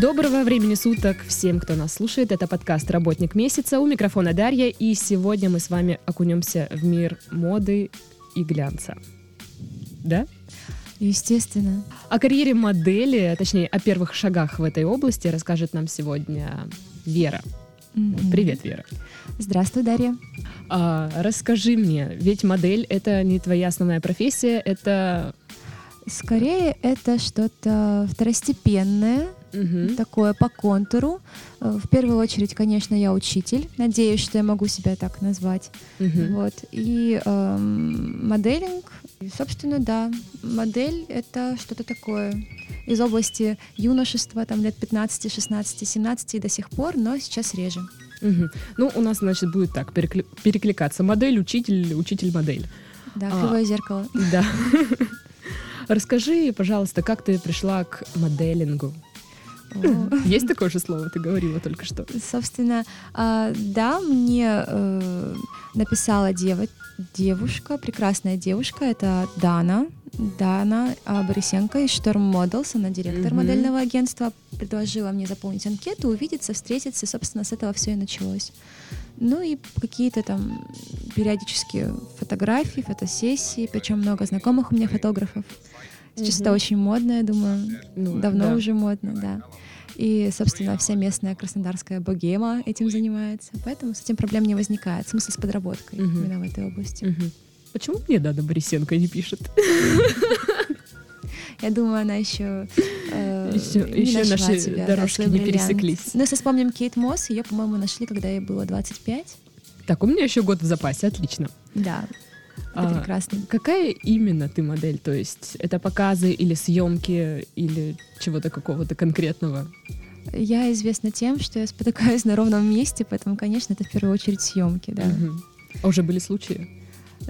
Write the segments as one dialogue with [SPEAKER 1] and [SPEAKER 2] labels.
[SPEAKER 1] Доброго времени суток всем, кто нас слушает. Это подкаст «Работник месяца». У микрофона Дарья. И сегодня мы с вами окунемся в мир моды и глянца. Да?
[SPEAKER 2] Естественно.
[SPEAKER 1] О карьере модели, точнее, о первых шагах в этой области расскажет нам сегодня Вера.
[SPEAKER 2] Мгм.
[SPEAKER 1] Привет, Вера.
[SPEAKER 2] Здравствуй, Дарья.
[SPEAKER 1] А, расскажи мне, ведь модель — это не твоя основная профессия, это...
[SPEAKER 2] Скорее, это что-то второстепенное,
[SPEAKER 1] Мгм.
[SPEAKER 2] такое по контуру. Э, В первую очередь, конечно, я учитель. Надеюсь, что я могу себя так назвать.
[SPEAKER 1] Мгм.
[SPEAKER 2] Вот. И эм, моделинг, и, собственно, да, модель — это что-то такое из области юношества, там лет 15, 16, 17 и до сих пор, но сейчас реже.
[SPEAKER 1] Мгм. Ну, у нас, значит, будет так, перекли- перекликаться. Модель, учитель, учитель-модель.
[SPEAKER 2] Да,
[SPEAKER 1] А.
[SPEAKER 2] кривое зеркало.
[SPEAKER 1] Да. Расскажи, пожалуйста, как ты пришла к моделингу? Есть такое же слово, ты говорила только что.
[SPEAKER 2] Собственно, а, да, мне э, написала девушка, прекрасная девушка, это Дана, Дана Борисенко из Storm Models, она директор
[SPEAKER 1] Мгм.
[SPEAKER 2] модельного агентства, предложила мне заполнить анкету, увидеться, встретиться, собственно, с этого все и началось. Ну и какие-то там периодические фотографии, фотосессии, причем много знакомых у меня фотографов. Сейчас это
[SPEAKER 1] Мгм.
[SPEAKER 2] очень модно, я думаю,
[SPEAKER 1] Ну,
[SPEAKER 2] Давно
[SPEAKER 1] да.
[SPEAKER 2] уже модно, да. И, собственно, вся местная краснодарская богема этим занимается. Поэтому с этим проблем не возникает. Смысл с подработкой
[SPEAKER 1] Мгм.
[SPEAKER 2] именно в этой области.
[SPEAKER 1] Мгм. Почему мне Дана Борисенко не пишет?
[SPEAKER 2] Я думаю, она еще э, не нашла
[SPEAKER 1] наши
[SPEAKER 2] тебя,
[SPEAKER 1] дорожки не
[SPEAKER 2] бриллиант.
[SPEAKER 1] пересеклись.
[SPEAKER 2] Ну, если вспомним Кейт Мосс, ее, по-моему, нашли, когда ей было 25.
[SPEAKER 1] Так, у меня еще год в запасе, отлично.
[SPEAKER 2] Да, это
[SPEAKER 1] А,
[SPEAKER 2] прекрасно.
[SPEAKER 1] Какая именно ты модель? То есть это показы или съемки или чего-то какого-то конкретного?
[SPEAKER 2] Я известна тем, что я спотыкаюсь на ровном месте, поэтому, конечно, это в первую очередь съемки, да.
[SPEAKER 1] Мгм. А уже были случаи?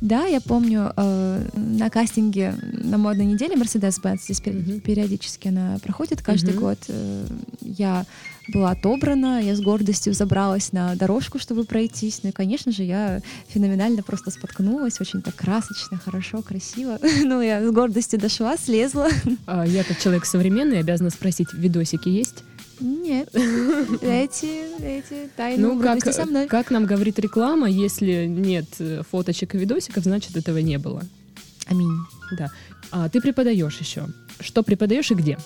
[SPEAKER 2] Да, я помню э, на кастинге на модной неделе Mercedes-Benz, здесь
[SPEAKER 1] Мгм.
[SPEAKER 2] периодически она проходит каждый
[SPEAKER 1] Мгм.
[SPEAKER 2] год. э, я была отобрана, я с гордостью забралась на дорожку, чтобы пройтись. Ну и, конечно же, я феноменально просто споткнулась, очень так красочно, хорошо, красиво. Ну, я с гордостью дошла, слезла.
[SPEAKER 1] А я как человек современный обязана спросить, видосики есть?
[SPEAKER 2] Нет, эти, эти тайны
[SPEAKER 1] Ну, как,
[SPEAKER 2] со мной.
[SPEAKER 1] как нам говорит реклама, если нет э, фоточек и видосиков, значит, этого не было.
[SPEAKER 2] Аминь.
[SPEAKER 1] Да. А ты преподаешь еще. Что преподаешь и где?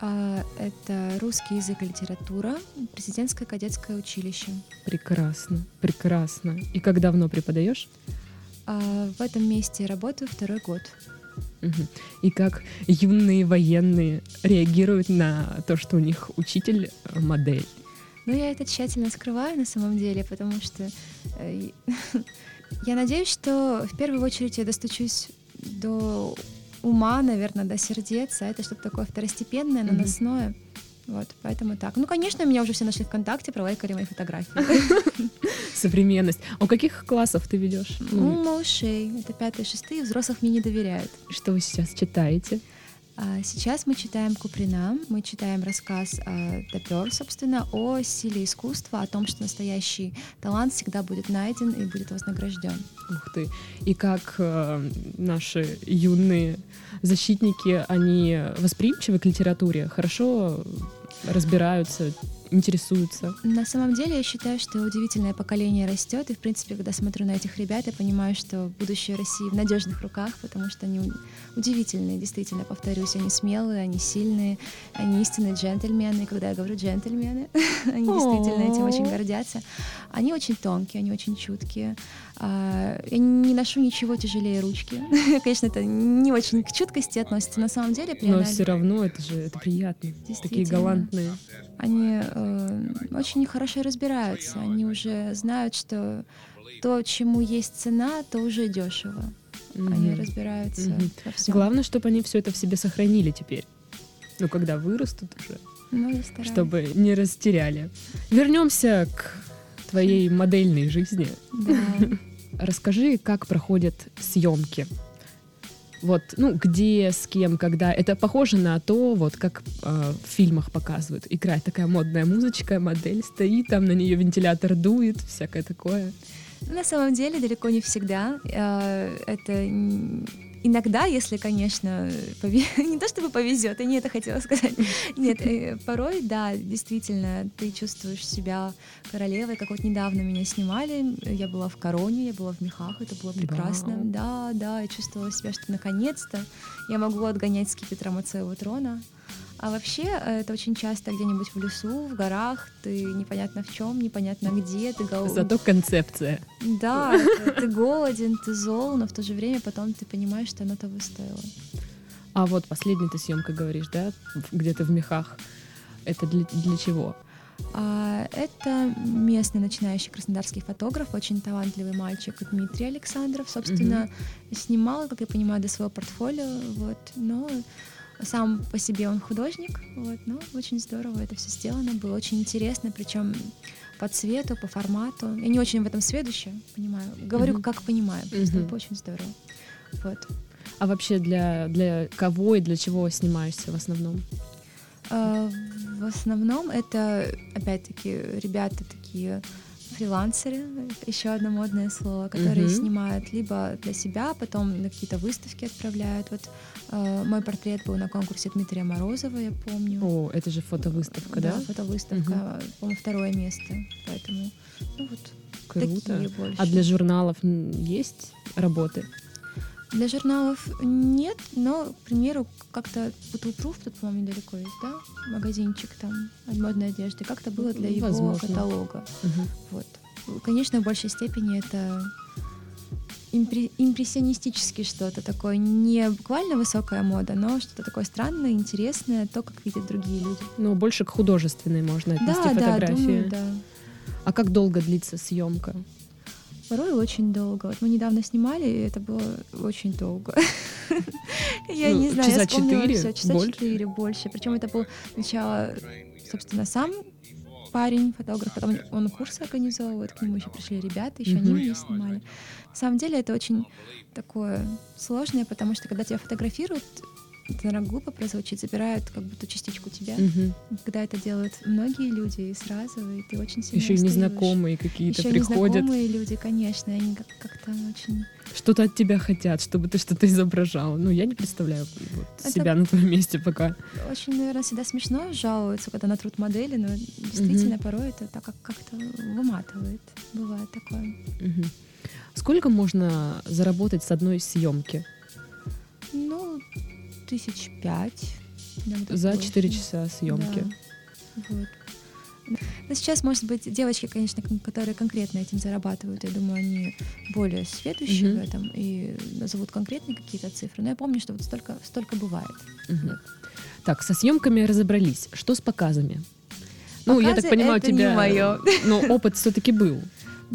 [SPEAKER 2] А, это русский язык и литература, президентское кадетское училище.
[SPEAKER 1] Прекрасно, прекрасно. И как давно преподаешь?
[SPEAKER 2] А, в этом месте работаю второй год.
[SPEAKER 1] И как юные военные реагируют на то, что у них учитель э, модель?
[SPEAKER 2] Но я это тщательно скрываю на самом деле, потому что э, я надеюсь, что в первую очередь я достучусь до ума, наверное, до сердец, а это что-то такое второстепенное, наносное. Вот, поэтому так. Ну, конечно, меня уже все нашли ВКонтакте, пролайкали мои фотографии.
[SPEAKER 1] Современность. А каких классов ты ведешь? Ну,
[SPEAKER 2] малышей, это пятые, шестые, взрослых мне не доверяют.
[SPEAKER 1] что вы сейчас читаете?
[SPEAKER 2] А Сейчас мы читаем Куприна, мы читаем рассказ а, Топер, собственно, о силе искусства, о том, что настоящий талант всегда будет найден и будет вознагражден.
[SPEAKER 1] Ух ты. И как э, наши юные защитники, они восприимчивы к литературе, хорошо разбираются, интересуются.
[SPEAKER 2] На самом деле, я считаю, что удивительное поколение растет, и, в принципе, когда смотрю на этих ребят, я понимаю, что будущее России в надежных руках, потому что они удивительные, действительно, повторюсь, они смелые, они сильные, они истинные джентльмены, и когда я говорю джентльмены, они действительно этим очень гордятся. Они очень тонкие, они очень чуткие. А, Я не ношу ничего тяжелее ручки. Конечно, это не очень к чуткости относится. На самом деле,
[SPEAKER 1] Но все равно это же это приятно. Такие галантные.
[SPEAKER 2] они э, очень хорошо разбираются. Они уже знают, что то, чему есть цена, то уже дешево. Они
[SPEAKER 1] Мгм.
[SPEAKER 2] разбираются
[SPEAKER 1] Мгм.
[SPEAKER 2] во всем.
[SPEAKER 1] Главное, чтобы они все это в себе сохранили теперь. Ну, когда вырастут уже,
[SPEAKER 2] Ну, я стараюсь.
[SPEAKER 1] чтобы не растеряли. Вернемся к твоей модельной жизни.
[SPEAKER 2] Да.
[SPEAKER 1] Расскажи, как проходят съемки. Вот, ну, где, с кем, когда. Это похоже на то, вот как э, в фильмах показывают. Играет такая модная музычка, модель стоит, там на нее вентилятор дует, всякое такое.
[SPEAKER 2] На самом деле далеко не всегда. Э, Это иногда, если, конечно, пове... не то чтобы повезет, я не это хотела сказать. Нет, э, порой, да, действительно, ты чувствуешь себя королевой. Как вот недавно меня снимали, я была в короне, я была в мехах, это было прекрасно.
[SPEAKER 1] Вау.
[SPEAKER 2] Да, да, я чувствовала себя, что наконец-то я могу отгонять скипетром от своего трона. А вообще э, это очень часто где-нибудь в лесу, в горах, ты непонятно в чем, непонятно где, ты гол...
[SPEAKER 1] Зато концепция.
[SPEAKER 2] Да, ты, голоден, ты зол, но в то же время потом ты понимаешь, что оно того стоило.
[SPEAKER 1] А вот последняя ты съемка говоришь, да, где-то в мехах. Это для, для чего?
[SPEAKER 2] А, это местный начинающий краснодарский фотограф, очень талантливый мальчик Дмитрий Александров. Собственно, снимал, как я понимаю, до своего портфолио, вот, но сам по себе он художник, вот, но очень здорово это все сделано, было очень интересно, причем по цвету, по формату. Я не очень в этом сведущая, понимаю. Говорю,
[SPEAKER 1] Мгм.
[SPEAKER 2] как понимаю, просто это очень здорово. Вот.
[SPEAKER 1] А вообще для, для кого и для чего снимаешься в основном?
[SPEAKER 2] А, В основном это, опять-таки, ребята такие фрилансеры, еще одно модное слово, которые
[SPEAKER 1] Мгм.
[SPEAKER 2] снимают либо для себя, потом на какие-то выставки отправляют. Вот э, мой портрет был на конкурсе Дмитрия Морозова, я помню.
[SPEAKER 1] О, это же фотовыставка, да?
[SPEAKER 2] фотовыставка, по-моему, второе место. Поэтому, ну вот,
[SPEAKER 1] Круто.
[SPEAKER 2] такие больше.
[SPEAKER 1] А для журналов есть работы?
[SPEAKER 2] Для журналов нет, но, к примеру, как-то Путулпруф тут, по-моему, недалеко есть, да? Магазинчик там от модной одежды. Как-то было для его
[SPEAKER 1] Возможно.
[SPEAKER 2] каталога.
[SPEAKER 1] Мгм.
[SPEAKER 2] Вот. Конечно, в большей степени это импре- импрессионистически что-то такое, не буквально высокая мода, но что-то такое странное, интересное, то, как видят другие люди.
[SPEAKER 1] Ну, больше к художественной можно отнести
[SPEAKER 2] да, да,
[SPEAKER 1] фотографии.
[SPEAKER 2] думаю, да.
[SPEAKER 1] А как долго длится съемка?
[SPEAKER 2] Порой очень долго. Вот мы недавно снимали, и это было очень долго. Я
[SPEAKER 1] Ну,
[SPEAKER 2] не знаю, я вспомнила всё, часа четыре, больше. Причем это был сначала, собственно, сам парень, фотограф, потом он курсы организовывает, к нему еще пришли ребята, еще они меня снимали. На самом деле это очень такое сложное, потому что когда тебя фотографируют, это, наверное, глупо прозвучит, забирают как будто частичку тебя.
[SPEAKER 1] Мгм.
[SPEAKER 2] Когда это делают многие люди и сразу, и ты очень сильно
[SPEAKER 1] Еще и незнакомые какие-то
[SPEAKER 2] Еще
[SPEAKER 1] приходят,
[SPEAKER 2] незнакомые люди, конечно, они как- как-то очень...
[SPEAKER 1] что-то от тебя хотят, чтобы ты что-то изображал. Ну, я не представляю вот
[SPEAKER 2] Это-
[SPEAKER 1] себя на твоем месте пока.
[SPEAKER 2] Очень, наверное, всегда смешно жалуются, когда на труд модели, но действительно порой это так как- как-то выматывает. Бывает такое.
[SPEAKER 1] Мгм. Сколько можно заработать с одной съемки?
[SPEAKER 2] Ну, тысяч пять.
[SPEAKER 1] За. 4 часа съемки.
[SPEAKER 2] Да. Вот. Но сейчас, может быть, девочки, конечно, кон- которые конкретно этим зарабатывают, я думаю, они более сведущие
[SPEAKER 1] Мгм.
[SPEAKER 2] в этом и назовут конкретные какие-то цифры. Но я помню, что вот столько, столько бывает.
[SPEAKER 1] Мгм. Так, со съемками разобрались. Что с показами? Ну, я так
[SPEAKER 2] Показы
[SPEAKER 1] понимаю, у тебя
[SPEAKER 2] моё.
[SPEAKER 1] ну, опыт все-таки был.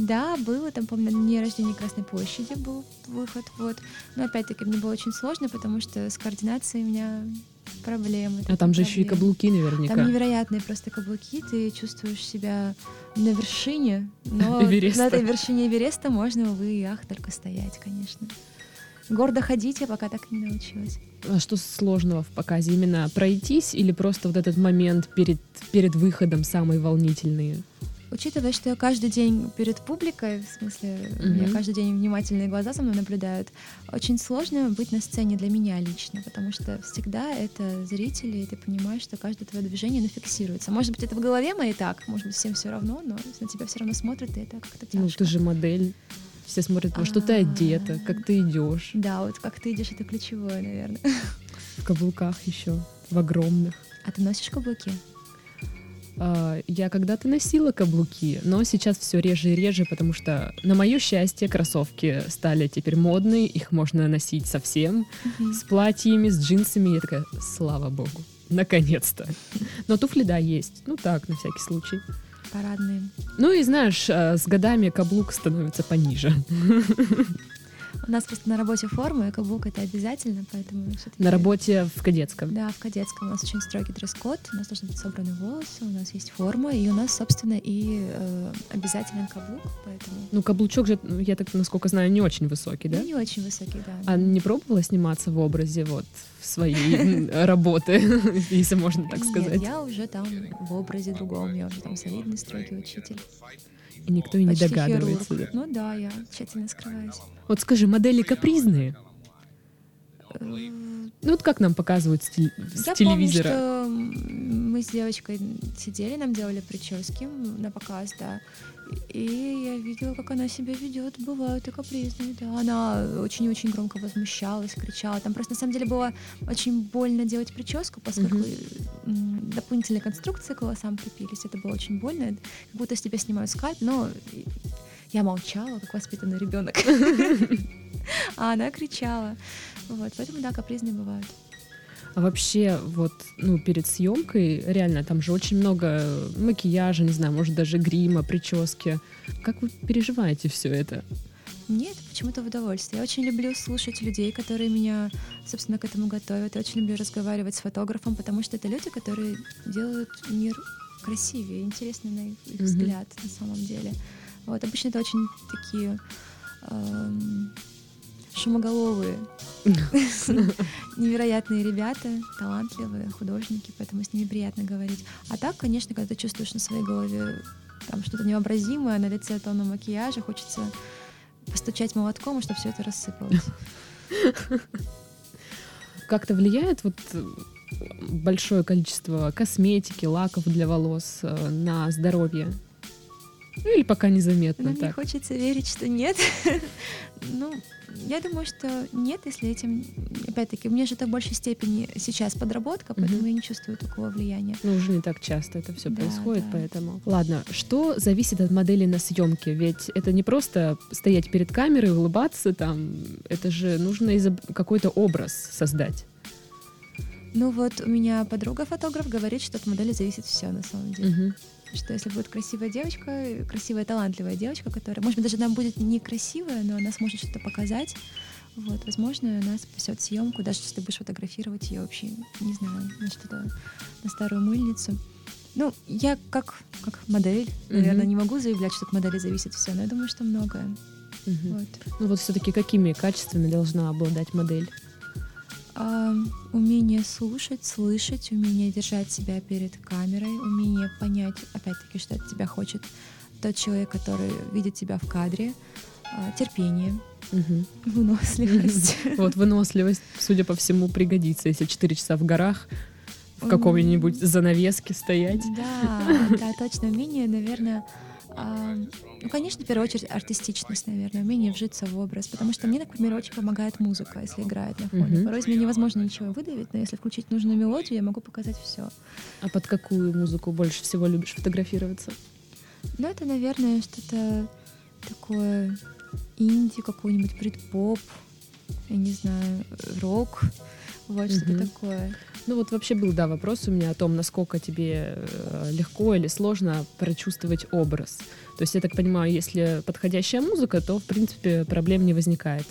[SPEAKER 2] Да, было, там, помню, на дне рождения Красной площади был выход, вот. Но опять-таки мне было очень сложно, потому что с координацией у меня проблемы.
[SPEAKER 1] А там же еще и
[SPEAKER 2] проблемы.
[SPEAKER 1] каблуки наверняка.
[SPEAKER 2] Там невероятные просто каблуки, ты чувствуешь себя на вершине, но
[SPEAKER 1] Эвереста.
[SPEAKER 2] на этой вершине Эвереста можно, увы и ах, только стоять, конечно. Гордо ходить я пока так и не научилась.
[SPEAKER 1] А что сложного в показе? Именно пройтись или просто вот этот момент перед, перед выходом самый волнительный?
[SPEAKER 2] Учитывая, что я каждый день перед публикой, в смысле, у меня каждый день внимательные глаза за мной наблюдают, очень сложно быть на сцене для меня лично, потому что всегда это зрители, и ты понимаешь, что каждое твое движение оно фиксируется. Может быть, это в голове моей так, может быть, всем все равно, но на тебя все равно смотрят, и это как-то тяжко.
[SPEAKER 1] Ну, ты же модель. Все смотрят, во что ты
[SPEAKER 2] А.
[SPEAKER 1] одета, как ты идешь.
[SPEAKER 2] Да, вот как ты идешь, это ключевое, наверное.
[SPEAKER 1] В каблуках еще, в огромных.
[SPEAKER 2] А ты носишь каблуки?
[SPEAKER 1] А, Я когда-то носила каблуки, но сейчас все реже и реже, потому что, на мое счастье, кроссовки стали теперь модные, их можно носить совсем, с платьями, с джинсами. Я такая, слава богу, наконец-то. Но туфли, да, есть. Ну так, на всякий случай.
[SPEAKER 2] Парадные.
[SPEAKER 1] Ну и знаешь, а, с годами каблук становится пониже.
[SPEAKER 2] У нас просто на работе форма, и каблук это обязательно, поэтому
[SPEAKER 1] На работе в кадетском.
[SPEAKER 2] Да, в кадетском у нас очень строгий дресс-код, у нас должны быть собраны волосы, у нас есть форма, и у нас, собственно, и э, обязателен каблук, поэтому...
[SPEAKER 1] Ну, каблучок же, ну, я так, насколько знаю, не очень высокий, да?
[SPEAKER 2] Не очень высокий, да.
[SPEAKER 1] А не пробовала сниматься в образе вот своей работы, если можно так сказать?
[SPEAKER 2] Я уже там в образе другом, я уже там солидный, строгий учитель.
[SPEAKER 1] И никто и не
[SPEAKER 2] почти
[SPEAKER 1] догадывается.
[SPEAKER 2] хирург. Ну да, я тщательно скрываюсь.
[SPEAKER 1] Вот скажи, модели капризные?
[SPEAKER 2] Э,
[SPEAKER 1] Ну вот как нам показывают с, с
[SPEAKER 2] Я
[SPEAKER 1] телевизора?
[SPEAKER 2] помню, что мы с девочкой сидели, нам делали прически на показ, да. И я видела, как она себя ведет. Бывают и капризные, да. Она очень-очень громко возмущалась, кричала. Там просто на самом деле было очень больно делать прическу, поскольку м, дополнительные конструкции к волосам крепились. Это было очень больно. Как будто с тебя снимают скальп, но я молчала, как воспитанный ребенок. А она кричала. Вот, поэтому, да, капризные бывают.
[SPEAKER 1] А вообще, вот, ну, перед съемкой, реально, там же очень много макияжа, не знаю, может, даже грима, прически. Как вы переживаете все это?
[SPEAKER 2] Мне это почему-то в удовольствие. Я очень люблю слушать людей, которые меня, собственно, к этому готовят. Я очень люблю разговаривать с фотографом, потому что это люди, которые делают мир красивее, интереснее на их, их взгляд на самом деле. Вот обычно это очень такие эм, шумоголовые, невероятные ребята, талантливые художники, поэтому с ними приятно говорить. А так, конечно, когда ты чувствуешь на своей голове там что-то невообразимое, на лице тонна макияжа, хочется постучать молотком, и чтобы все это рассыпалось.
[SPEAKER 1] Как-то влияет вот э, большое количество косметики, лаков для волос э, на здоровье? Ну или пока незаметно
[SPEAKER 2] Но мне
[SPEAKER 1] так?
[SPEAKER 2] хочется верить, что нет. Ну, я думаю, что нет, если этим... Опять-таки, меня же это в большей степени сейчас подработка, поэтому
[SPEAKER 1] Мгм.
[SPEAKER 2] я не чувствую такого влияния.
[SPEAKER 1] Ну, уже не так часто это все
[SPEAKER 2] Да,
[SPEAKER 1] происходит,
[SPEAKER 2] да.
[SPEAKER 1] поэтому. Ладно, что зависит от модели на съемке? Ведь это не просто стоять перед камерой, улыбаться там. Это же нужно изоб- какой-то образ создать.
[SPEAKER 2] Ну вот у меня подруга-фотограф говорит, что от модели зависит все на самом деле.
[SPEAKER 1] Мгм.
[SPEAKER 2] Что если будет красивая девочка, красивая, талантливая девочка, которая, может быть, даже она будет некрасивая, но она сможет что-то показать, вот, возможно, она спасет съемку, даже если ты будешь фотографировать ее вообще, не знаю, на что-то, на старую мыльницу. Ну, я как, как модель, наверное,
[SPEAKER 1] Мгм.
[SPEAKER 2] не могу заявлять, что от модели зависит все, но я думаю, что многое.
[SPEAKER 1] Мгм.
[SPEAKER 2] Вот.
[SPEAKER 1] Ну вот все-таки какими качествами должна обладать модель?
[SPEAKER 2] А, умение слушать, слышать, умение держать себя перед камерой, умение понять, опять-таки, что от тебя хочет тот человек, который видит тебя в кадре, а, терпение,
[SPEAKER 1] Мгм.
[SPEAKER 2] выносливость.
[SPEAKER 1] Вот выносливость, судя по всему, пригодится, если 4 часа в горах в
[SPEAKER 2] М.
[SPEAKER 1] какой-нибудь занавеске стоять.
[SPEAKER 2] Да, да, точно. Умение, наверное, а, ну, конечно, в первую очередь артистичность, наверное, умение вжиться в образ, потому что мне, например, очень помогает музыка, если играет на фоне.
[SPEAKER 1] Мгм.
[SPEAKER 2] Порой из меня невозможно ничего выдавить, но если включить нужную мелодию, я могу показать все.
[SPEAKER 1] А под какую музыку больше всего любишь фотографироваться?
[SPEAKER 2] Ну, это, наверное, что-то такое инди, какой-нибудь брит-поп, я не знаю, рок, вот что-то
[SPEAKER 1] Мгм.
[SPEAKER 2] такое.
[SPEAKER 1] Ну вот вообще был, да, вопрос у меня о том, насколько тебе э, легко или сложно прочувствовать образ. То есть, я так понимаю, если подходящая музыка, то, в принципе, проблем не возникает.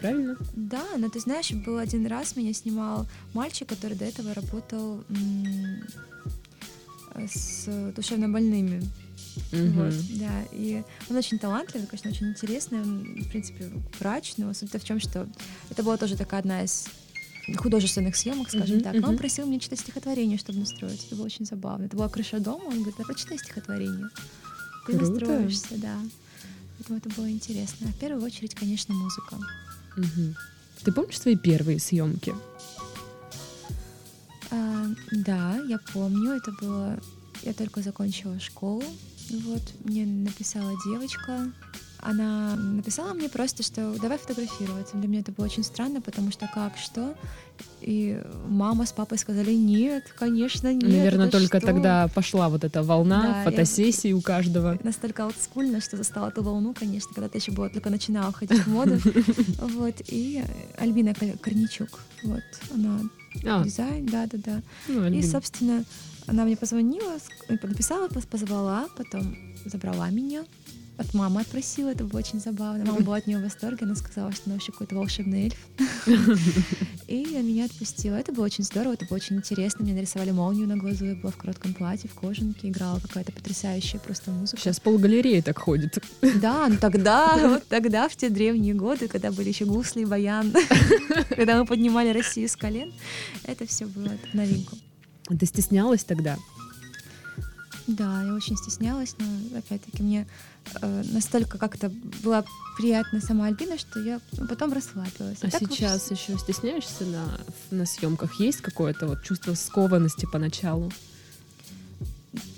[SPEAKER 1] Правильно?
[SPEAKER 2] Да, но ты знаешь, был один раз меня снимал мальчик, который до этого работал м, с душевно больными.
[SPEAKER 1] Мгм.
[SPEAKER 2] Вот, да, и он очень талантливый, конечно, очень интересный, он, в принципе, врач, но суть в чем, что это была тоже такая одна из художественных съемок, скажем
[SPEAKER 1] Мгм,
[SPEAKER 2] так. Но он просил меня читать стихотворение, чтобы настроить. Это было очень забавно. Это была крыша дома, он говорит, да прочитай стихотворение. Ты
[SPEAKER 1] Круто.
[SPEAKER 2] настроишься, да. Поэтому это было интересно. А в первую очередь, конечно, музыка.
[SPEAKER 1] Мгм. Ты помнишь свои первые съемки?
[SPEAKER 2] А, да, я помню, это было... Я только закончила школу, вот, мне написала девочка, она написала мне просто, что давай фотографироваться. Для меня это было очень странно, потому что как, что? И мама с папой сказали, нет, конечно, нет.
[SPEAKER 1] Наверное, только
[SPEAKER 2] что?»
[SPEAKER 1] тогда пошла вот эта волна
[SPEAKER 2] Да, я-
[SPEAKER 1] фотосессий у каждого.
[SPEAKER 2] Настолько олдскульно, что застала эту волну, конечно, когда ты еще была, только начинала ходить в моду. Вот, и Альбина Кор- Корничук, вот, она
[SPEAKER 1] А,
[SPEAKER 2] дизайн, да-да-да.
[SPEAKER 1] ну,
[SPEAKER 2] И, собственно, она мне позвонила, написала, позвала, потом забрала меня. От мамы отпросила, это было очень забавно. Мама была от нее в восторге, она сказала, что она вообще какой-то волшебный эльф. И меня отпустила. Это было очень здорово, это было очень интересно. Мне нарисовали молнию на глазу, я была в коротком платье, в кожанке, играла какая-то потрясающая просто музыка.
[SPEAKER 1] Сейчас полгалереи так ходит.
[SPEAKER 2] Да, ну тогда, вот тогда, в те древние годы, когда были еще гусли и баян, когда мы поднимали Россию с колен, это все было в новинку.
[SPEAKER 1] Ты стеснялась тогда?
[SPEAKER 2] Да, я очень стеснялась, но опять-таки мне э, настолько как-то была приятна сама Альбина, что я потом расслабилась.
[SPEAKER 1] А, а сейчас вообще... еще стесняешься на, на съемках? Есть какое-то вот чувство скованности поначалу?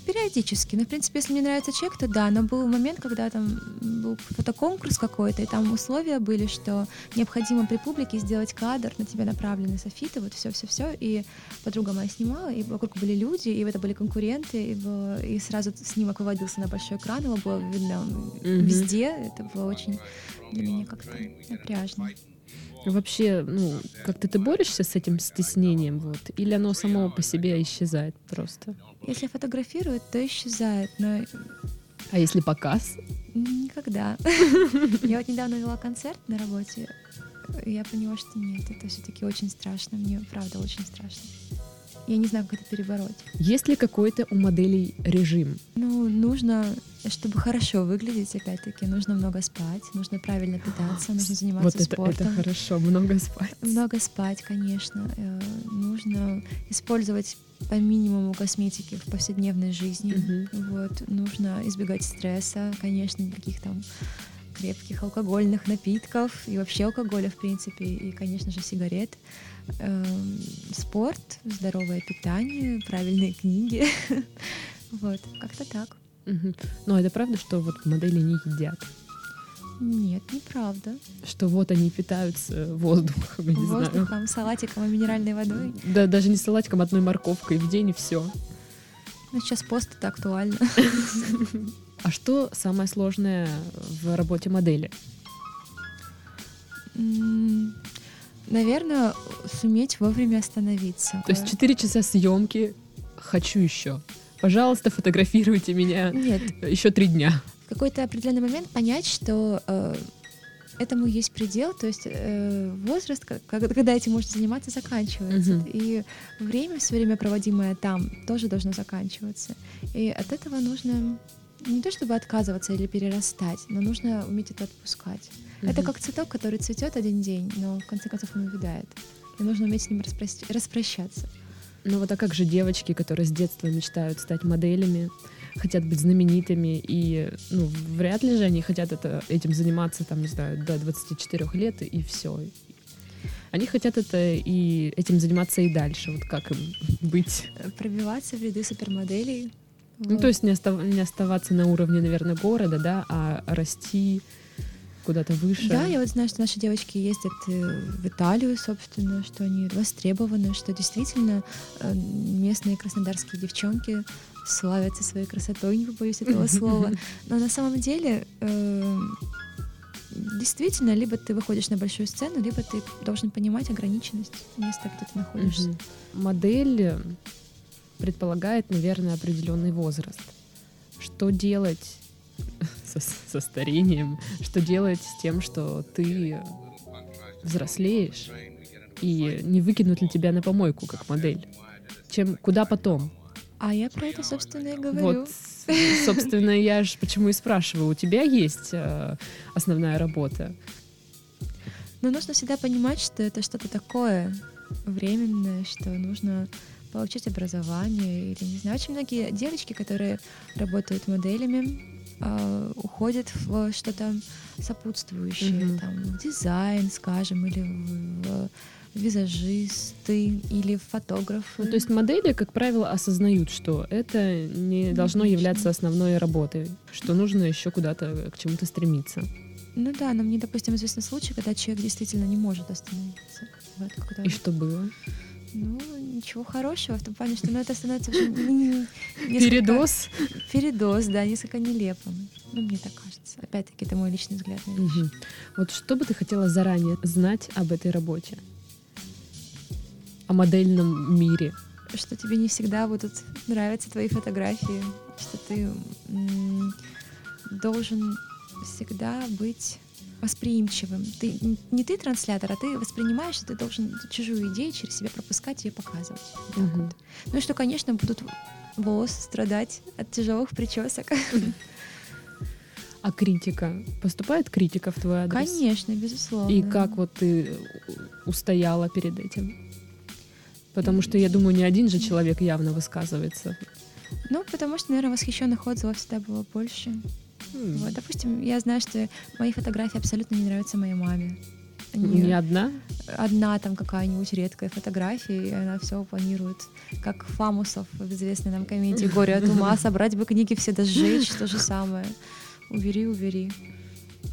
[SPEAKER 2] Периодически. Ну, в принципе, если мне нравится человек, то да. Но был момент, когда там был фотоконкурс какой-то, и там условия были, что необходимо при публике сделать кадр, на тебя направлены софиты, вот все-все-все. И подруга моя снимала, и вокруг были люди, и это были конкуренты, и, было, и сразу снимок выводился на большой экран, его было видно mm-hmm. везде. Это было очень для меня как-то напряжно.
[SPEAKER 1] Вообще, ну, как-то ты борешься с этим стеснением, вот, или оно само по себе исчезает просто?
[SPEAKER 2] Если фотографируют, то исчезает, но...
[SPEAKER 1] А если показ?
[SPEAKER 2] Никогда. Я вот недавно вела концерт на работе, я поняла, что нет, это все-таки очень страшно, мне правда очень страшно. Я не знаю, как это перебороть.
[SPEAKER 1] Есть ли какой-то у моделей режим?
[SPEAKER 2] Ну, нужно, чтобы хорошо выглядеть, опять-таки, нужно много спать, нужно правильно питаться, нужно заниматься
[SPEAKER 1] вот это,
[SPEAKER 2] спортом.
[SPEAKER 1] это хорошо, много спать.
[SPEAKER 2] Много спать, конечно. Э, нужно использовать по минимуму косметики в повседневной жизни. Угу. Вот. Нужно избегать стресса, конечно, никаких там крепких алкогольных напитков и вообще алкоголя, в принципе, и, конечно же, сигарет. Эм, спорт, здоровое питание, правильные книги. Вот, как-то так.
[SPEAKER 1] Угу. Но это правда, что вот модели не едят?
[SPEAKER 2] Нет, неправда.
[SPEAKER 1] Что вот они питаются воздухом, я не
[SPEAKER 2] Воздухом,
[SPEAKER 1] знаю.
[SPEAKER 2] салатиком и минеральной водой.
[SPEAKER 1] Да, даже не салатиком, одной морковкой в день и все.
[SPEAKER 2] Ну, сейчас пост это актуально.
[SPEAKER 1] А что самое сложное в работе модели?
[SPEAKER 2] Наверное, суметь вовремя остановиться.
[SPEAKER 1] То есть 4 часа съемки, хочу еще. Пожалуйста, фотографируйте меня.
[SPEAKER 2] Нет.
[SPEAKER 1] Еще три дня.
[SPEAKER 2] В какой-то определенный момент понять, что э, этому есть предел, то есть э, возраст, когда этим можно заниматься, заканчивается. Угу. И время, все время проводимое там, тоже должно заканчиваться. И от этого нужно не то чтобы отказываться или перерастать, но нужно уметь это отпускать. Mm-hmm. Это как цветок, который цветет один день, но в конце концов он увядает. И нужно уметь с ним распрощ... распрощаться.
[SPEAKER 1] Ну вот а как же девочки, которые с детства мечтают стать моделями, хотят быть знаменитыми, и ну, вряд ли же они хотят это, этим заниматься, там, не знаю, до 24 лет, и все. Они хотят это и этим заниматься и дальше. Вот как им быть?
[SPEAKER 2] Пробиваться в ряды супермоделей,
[SPEAKER 1] ну, то есть не, остав, не оставаться на уровне, наверное, города, да, а расти куда-то выше.
[SPEAKER 2] Да, я вот знаю, что наши девочки ездят э, в Италию, собственно, что они востребованы, что действительно э, местные краснодарские девчонки славятся своей красотой, не побоюсь этого слова. Но на самом деле э, действительно, либо ты выходишь на большую сцену, либо ты должен понимать ограниченность места, где ты находишься.
[SPEAKER 1] Модель предполагает, наверное, определенный возраст. Что делать со, со старением? Что делать с тем, что ты взрослеешь? И не выкинут ли тебя на помойку как модель? Чем, куда потом?
[SPEAKER 2] А я про это, собственно, и говорю.
[SPEAKER 1] Вот, собственно, я же почему и спрашиваю, у тебя есть э, основная работа?
[SPEAKER 2] Но нужно всегда понимать, что это что-то такое временное, что нужно получить образование или не знаю. Очень многие девочки, которые работают моделями, э, уходят в что-то сопутствующее, mm-hmm. там дизайн, скажем, или в, в визажисты или фотографы.
[SPEAKER 1] Ну, то есть модели, как правило, осознают, что это не должно являться основной работой, что нужно еще куда-то к чему-то стремиться.
[SPEAKER 2] Ну да, но мне, допустим, известны случаи, когда человек действительно не может остановиться.
[SPEAKER 1] Вот, И что было?
[SPEAKER 2] Ну, ничего хорошего, в том плане, что ну, это становится уже несколько...
[SPEAKER 1] Передоз?
[SPEAKER 2] Передоз, да, несколько нелепым. Ну, мне так кажется. Опять-таки, это мой личный взгляд на вещи. Угу.
[SPEAKER 1] Вот что бы ты хотела заранее знать об этой работе? О модельном мире?
[SPEAKER 2] Что тебе не всегда будут нравиться твои фотографии, что ты должен всегда быть восприимчивым. Ты, не ты транслятор, а ты воспринимаешь, что ты должен чужую идею через себя пропускать и ее показывать. Вот угу. вот. Ну и что, конечно, будут волосы страдать от тяжелых причесок.
[SPEAKER 1] А критика? Поступает критика в твой адрес?
[SPEAKER 2] Конечно, безусловно.
[SPEAKER 1] И как вот ты устояла перед этим? Потому что, я думаю, не один же человек явно высказывается
[SPEAKER 2] Ну, потому что, наверное, восхищенных отзывов всегда было больше.
[SPEAKER 1] М,
[SPEAKER 2] Вот, допустим, я знаю, что мои фотографии абсолютно не нравятся моей маме. Они-
[SPEAKER 1] Не одна?
[SPEAKER 2] одна там какая-нибудь редкая фотография, и она все планирует, как Фамусов в известной нам комедии «Горе от ума», собрать бы книги все да сжечь, то же самое. Убери, убери.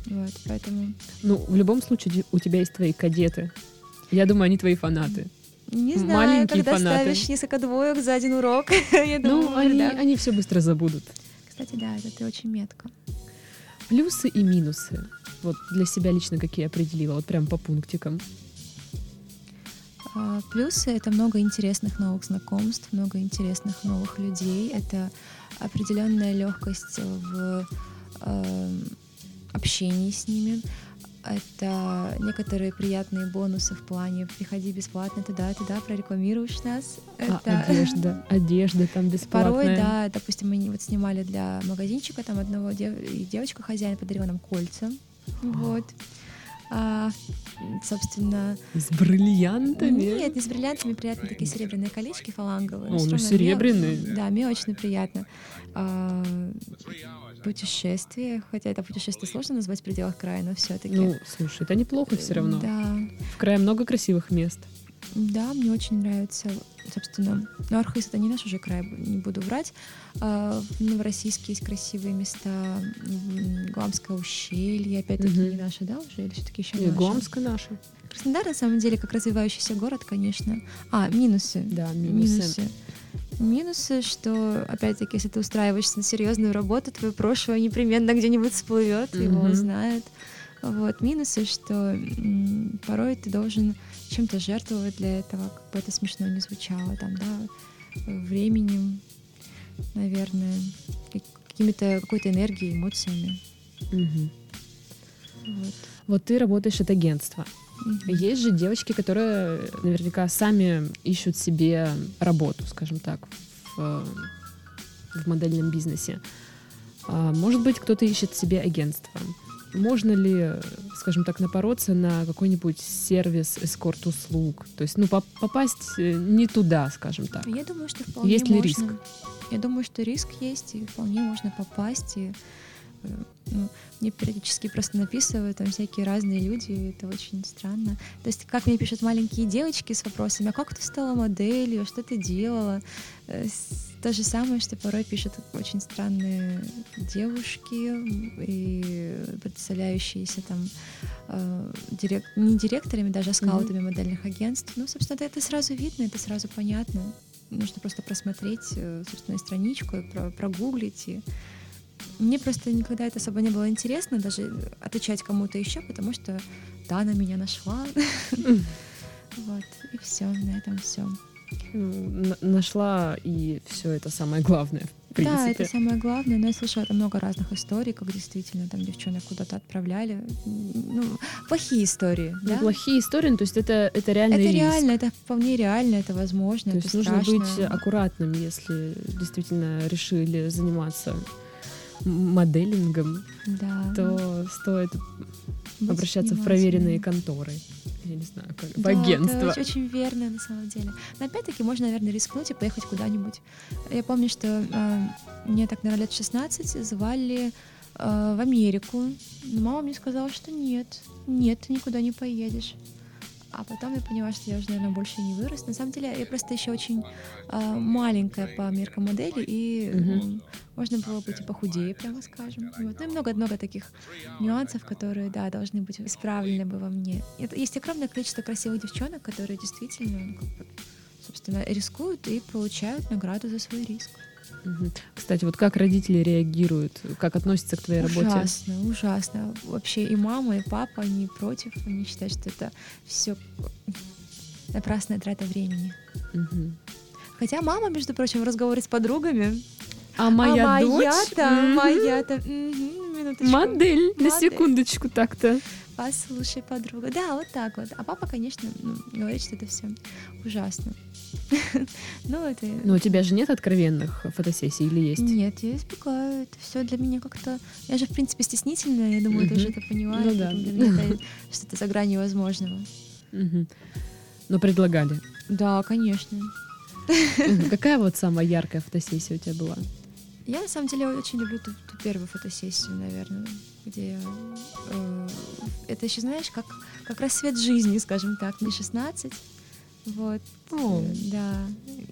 [SPEAKER 2] Вот, поэтому
[SPEAKER 1] Ну, в любом случае, у тебя есть твои кадеты. Я думаю, они твои фанаты.
[SPEAKER 2] не знаю,
[SPEAKER 1] Маленькие
[SPEAKER 2] когда
[SPEAKER 1] фанаты.
[SPEAKER 2] ставишь несколько двоек за один урок, я думаю,
[SPEAKER 1] Ну, они,
[SPEAKER 2] да.
[SPEAKER 1] они все быстро забудут.
[SPEAKER 2] Кстати, да, это ты очень метко.
[SPEAKER 1] Плюсы и минусы. Вот для себя лично какие определила, вот прям по пунктикам.
[SPEAKER 2] А, Плюсы — это много интересных новых знакомств, много интересных новых людей. Это определенная легкость в эм, общении с ними. Это некоторые приятные бонусы в плане «приходи бесплатно туда, туда, прорекламируешь нас».
[SPEAKER 1] А,
[SPEAKER 2] Это
[SPEAKER 1] одежда, одежда там бесплатная.
[SPEAKER 2] Порой, да, допустим, мы не- вот снимали для магазинчика, там одного дев- и девочка хозяин подарила нам кольца, вот. А, собственно,
[SPEAKER 1] С бриллиантами.
[SPEAKER 2] нет, не с бриллиантами, приятно такие серебряные колечки фаланговые.
[SPEAKER 1] О, ну,
[SPEAKER 2] равно
[SPEAKER 1] серебряные.
[SPEAKER 2] мне- да, мне очень приятно. А, путешествие, хотя это путешествие сложно назвать в пределах края, но все-таки.
[SPEAKER 1] Ну, слушай, это неплохо все равно.
[SPEAKER 2] Да,
[SPEAKER 1] В крае много красивых мест.
[SPEAKER 2] Да, мне очень нравится, собственно, ну, Архыз это не наш уже край, не буду врать. А, В Новороссийске есть красивые места, Гуамское ущелье, опять-таки
[SPEAKER 1] Мгм.
[SPEAKER 2] не наше, да, уже, или все-таки еще
[SPEAKER 1] И
[SPEAKER 2] наше?
[SPEAKER 1] Гомска наша.
[SPEAKER 2] Краснодар, на самом деле, как развивающийся город, конечно. А, минусы.
[SPEAKER 1] Да, минусы.
[SPEAKER 2] Минусы. Минусы, что, опять-таки, если ты устраиваешься на серьезную работу, твое прошлое непременно где-нибудь всплывет, его
[SPEAKER 1] Мгм.
[SPEAKER 2] узнают. Вот. Минусы, что м, порой ты должен чем-то жертвовать для этого, как бы это смешно не звучало, там, да, временем, наверное, как- какими-то какой-то энергией, эмоциями.
[SPEAKER 1] Мгм.
[SPEAKER 2] Вот.
[SPEAKER 1] Вот ты работаешь от агентства. Есть же девочки, которые наверняка сами ищут себе работу, скажем так, в, в модельном бизнесе. А, Может быть, кто-то ищет себе агентство. Можно ли, скажем так, напороться на какой-нибудь сервис эскорт-услуг? То есть, ну, поп- попасть э, не туда, скажем так.
[SPEAKER 2] Я думаю, что вполне
[SPEAKER 1] Есть ли
[SPEAKER 2] можно.
[SPEAKER 1] риск?
[SPEAKER 2] Я думаю, что риск есть, и вполне можно попасть. И, ну, мне периодически просто написывают там всякие разные люди, и это очень странно. То есть, как мне пишут маленькие девочки с вопросами, а как ты стала моделью, что ты делала? Э, То же самое, что порой пишут очень странные девушки, и представляющиеся там э, дирек- не директорами, даже а скаутами модельных агентств. Ну, собственно, это, это сразу видно, это сразу понятно. Нужно просто просмотреть, э, собственно, страничку, прогуглить. И... Мне просто никогда это особо не было интересно, даже отвечать кому-то еще, потому что да, она меня нашла. Вот, и все, на этом все.
[SPEAKER 1] Ну, Нашла, и все это самое главное, в принципе.
[SPEAKER 2] Да, это самое главное, но я слышала там много разных историй, как действительно там девчонок куда-то отправляли. Ну, плохие истории,
[SPEAKER 1] Ну,
[SPEAKER 2] да?
[SPEAKER 1] Плохие истории, ну, то есть это, это реальный
[SPEAKER 2] Это
[SPEAKER 1] риск.
[SPEAKER 2] реально, это вполне реально, это возможно,
[SPEAKER 1] То
[SPEAKER 2] это
[SPEAKER 1] есть нужно
[SPEAKER 2] страшно.
[SPEAKER 1] быть аккуратным, если действительно решили заниматься моделингом,
[SPEAKER 2] да.
[SPEAKER 1] то стоит
[SPEAKER 2] Быть
[SPEAKER 1] обращаться в проверенные конторы. Я не знаю, как, в
[SPEAKER 2] Да,
[SPEAKER 1] агентство.
[SPEAKER 2] Это очень, очень верно, на самом деле. Но опять-таки можно, наверное, рискнуть и поехать куда-нибудь. Я помню, что э, мне так, наверное, лет 16 звали э, в Америку. Но мама мне сказала, что нет, нет, ты никуда не поедешь. А потом я поняла, что я уже, наверное, больше не вырос. На самом деле, я просто еще очень э, маленькая по меркам модели, и м, можно было быть и похудее, прямо скажем. Вот. Ну и много-много таких нюансов, которые, да, должны быть исправлены бы во мне. Это, есть огромное количество красивых девчонок, которые действительно, ну, как бы, собственно, рискуют и получают награду за свой риск.
[SPEAKER 1] Кстати, вот как родители реагируют, как относятся к твоей работе?
[SPEAKER 2] Ужасно, ужасно. Вообще и мама, и папа, они против, они считают, что это все напрасная трата времени.
[SPEAKER 1] Мгм.
[SPEAKER 2] Хотя мама, между прочим, в разговоре с подругами.
[SPEAKER 1] А моя
[SPEAKER 2] а
[SPEAKER 1] дочь?
[SPEAKER 2] моя-то,
[SPEAKER 1] Мгм.
[SPEAKER 2] моя-то, мгм, минуточку.
[SPEAKER 1] Модель, на
[SPEAKER 2] Модель.
[SPEAKER 1] секундочку так-то.
[SPEAKER 2] Послушай, подруга. Да, вот так вот. А папа, конечно, ну, говорит, что это все ужасно. Ну, это...
[SPEAKER 1] Но у тебя же нет откровенных фотосессий или есть?
[SPEAKER 2] Нет, я избегаю. Это все для меня как-то... Я же, в принципе, стеснительная, я думаю, ты уже это понимаешь.
[SPEAKER 1] Ну да.
[SPEAKER 2] Для меня это что-то за гранью возможного.
[SPEAKER 1] Но предлагали.
[SPEAKER 2] Да, конечно.
[SPEAKER 1] Какая вот самая яркая фотосессия у тебя была?
[SPEAKER 2] Я на самом деле очень люблю ту, ту первую фотосессию, наверное, где э, это еще, знаешь, как, как рассвет жизни, скажем так, мне 16. Вот,
[SPEAKER 1] О.
[SPEAKER 2] да.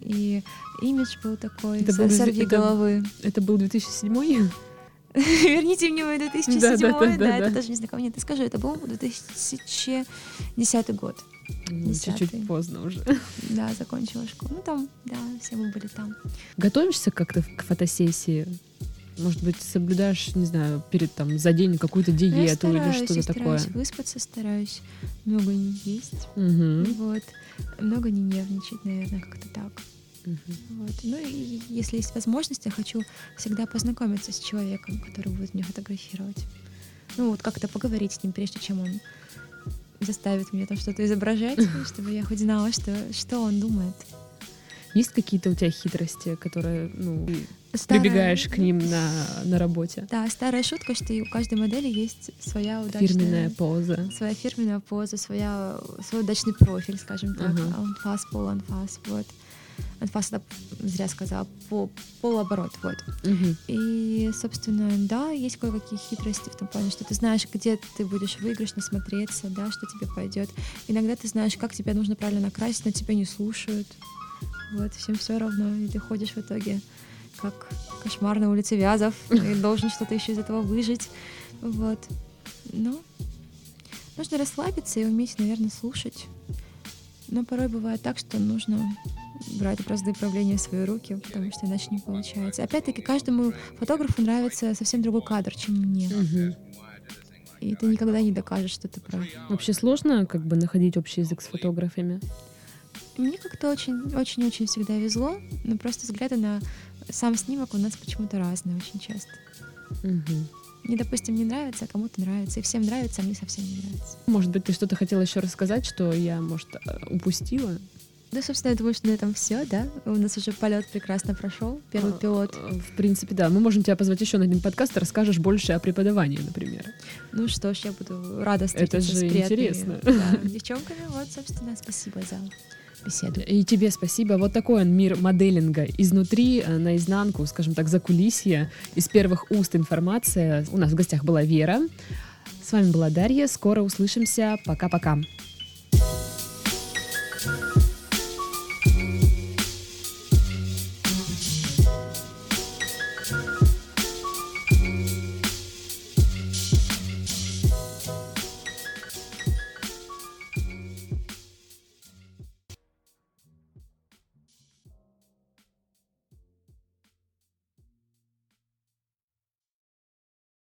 [SPEAKER 2] И имидж был такой,
[SPEAKER 1] Это был
[SPEAKER 2] сорви
[SPEAKER 1] это-
[SPEAKER 2] головы.
[SPEAKER 1] Это был 2007
[SPEAKER 2] Верните мне мой 2007,
[SPEAKER 1] Да,
[SPEAKER 2] да,
[SPEAKER 1] да, да, да,
[SPEAKER 2] это
[SPEAKER 1] да.
[SPEAKER 2] даже не знакомо. Нет, ты скажи, это был 2010 год.
[SPEAKER 1] Чуть-чуть поздно уже.
[SPEAKER 2] Да, закончила школу. Ну, там, да, все мы были там.
[SPEAKER 1] Готовишься как-то к фотосессии? Может быть, соблюдаешь, не знаю, перед там за день какую-то
[SPEAKER 2] Ну, я
[SPEAKER 1] диету или
[SPEAKER 2] стараюсь,
[SPEAKER 1] что-то
[SPEAKER 2] я
[SPEAKER 1] такое?
[SPEAKER 2] стараюсь выспаться, стараюсь много не есть.
[SPEAKER 1] Мгм.
[SPEAKER 2] Вот. Много не нервничать, наверное, как-то так.
[SPEAKER 1] Мгм.
[SPEAKER 2] Вот. Ну и если есть возможность, я хочу всегда познакомиться с человеком, который будет меня фотографировать. Ну вот как-то поговорить с ним, прежде чем он заставит меня там что-то изображать, чтобы я хоть знала, что, что он думает.
[SPEAKER 1] Есть какие-то у тебя хитрости, которые, ну,
[SPEAKER 2] Старая-
[SPEAKER 1] прибегаешь к ним на, на работе?
[SPEAKER 2] Да, старая шутка, что у каждой модели есть своя удачная...
[SPEAKER 1] Фирменная поза.
[SPEAKER 2] Своя фирменная поза, своя, свой удачный профиль, скажем так.
[SPEAKER 1] Ага.
[SPEAKER 2] Анфас, полуанфас, вот. Анфас, это зря сказала, по, полуоборот, вот.
[SPEAKER 1] Мгм.
[SPEAKER 2] И, собственно, да, есть кое-какие хитрости в том плане, что ты знаешь, где ты будешь выигрышно смотреться, да, что тебе пойдет. Иногда ты знаешь, как тебя нужно правильно накрасить, но тебя не слушают. Вот, всем все равно, и ты ходишь в итоге как кошмар на улице Вязов, и должен что-то еще из этого выжить. Вот. Ну, нужно расслабиться и уметь, наверное, слушать. Но порой бывает так, что нужно брать бразды правления в свои руки, потому что иначе не получается. Опять-таки, каждому фотографу нравится совсем другой кадр, чем мне.
[SPEAKER 1] Мгм.
[SPEAKER 2] И ты никогда не докажешь, что ты прав.
[SPEAKER 1] Вообще сложно как бы находить общий язык с фотографами?
[SPEAKER 2] Мне как-то очень-очень-очень всегда везло, но просто взгляды на сам снимок у нас почему-то разные очень часто.
[SPEAKER 1] Мгм.
[SPEAKER 2] Мне, допустим, не нравится, а кому-то нравится. И всем нравится, а мне совсем не нравится.
[SPEAKER 1] Может быть, ты что-то хотела еще рассказать, что я, может, э, упустила?
[SPEAKER 2] Да, собственно, я думаю, что на этом все, да? У нас уже полет прекрасно прошел, первый
[SPEAKER 1] А,
[SPEAKER 2] пилот.
[SPEAKER 1] э, В принципе, да. Мы можем тебя позвать еще на один подкаст, и расскажешь больше о преподавании, например.
[SPEAKER 2] Ну что ж, я буду рада встретиться
[SPEAKER 1] же
[SPEAKER 2] с приятными,
[SPEAKER 1] интересно.
[SPEAKER 2] да, девчонками. Вот, собственно, спасибо за беседу.
[SPEAKER 1] И тебе спасибо. Вот такой он мир моделинга. Изнутри, э, наизнанку, скажем так, за кулисье. Из первых уст информация. У нас в гостях была Вера. С вами была Дарья. Скоро услышимся. Пока-пока.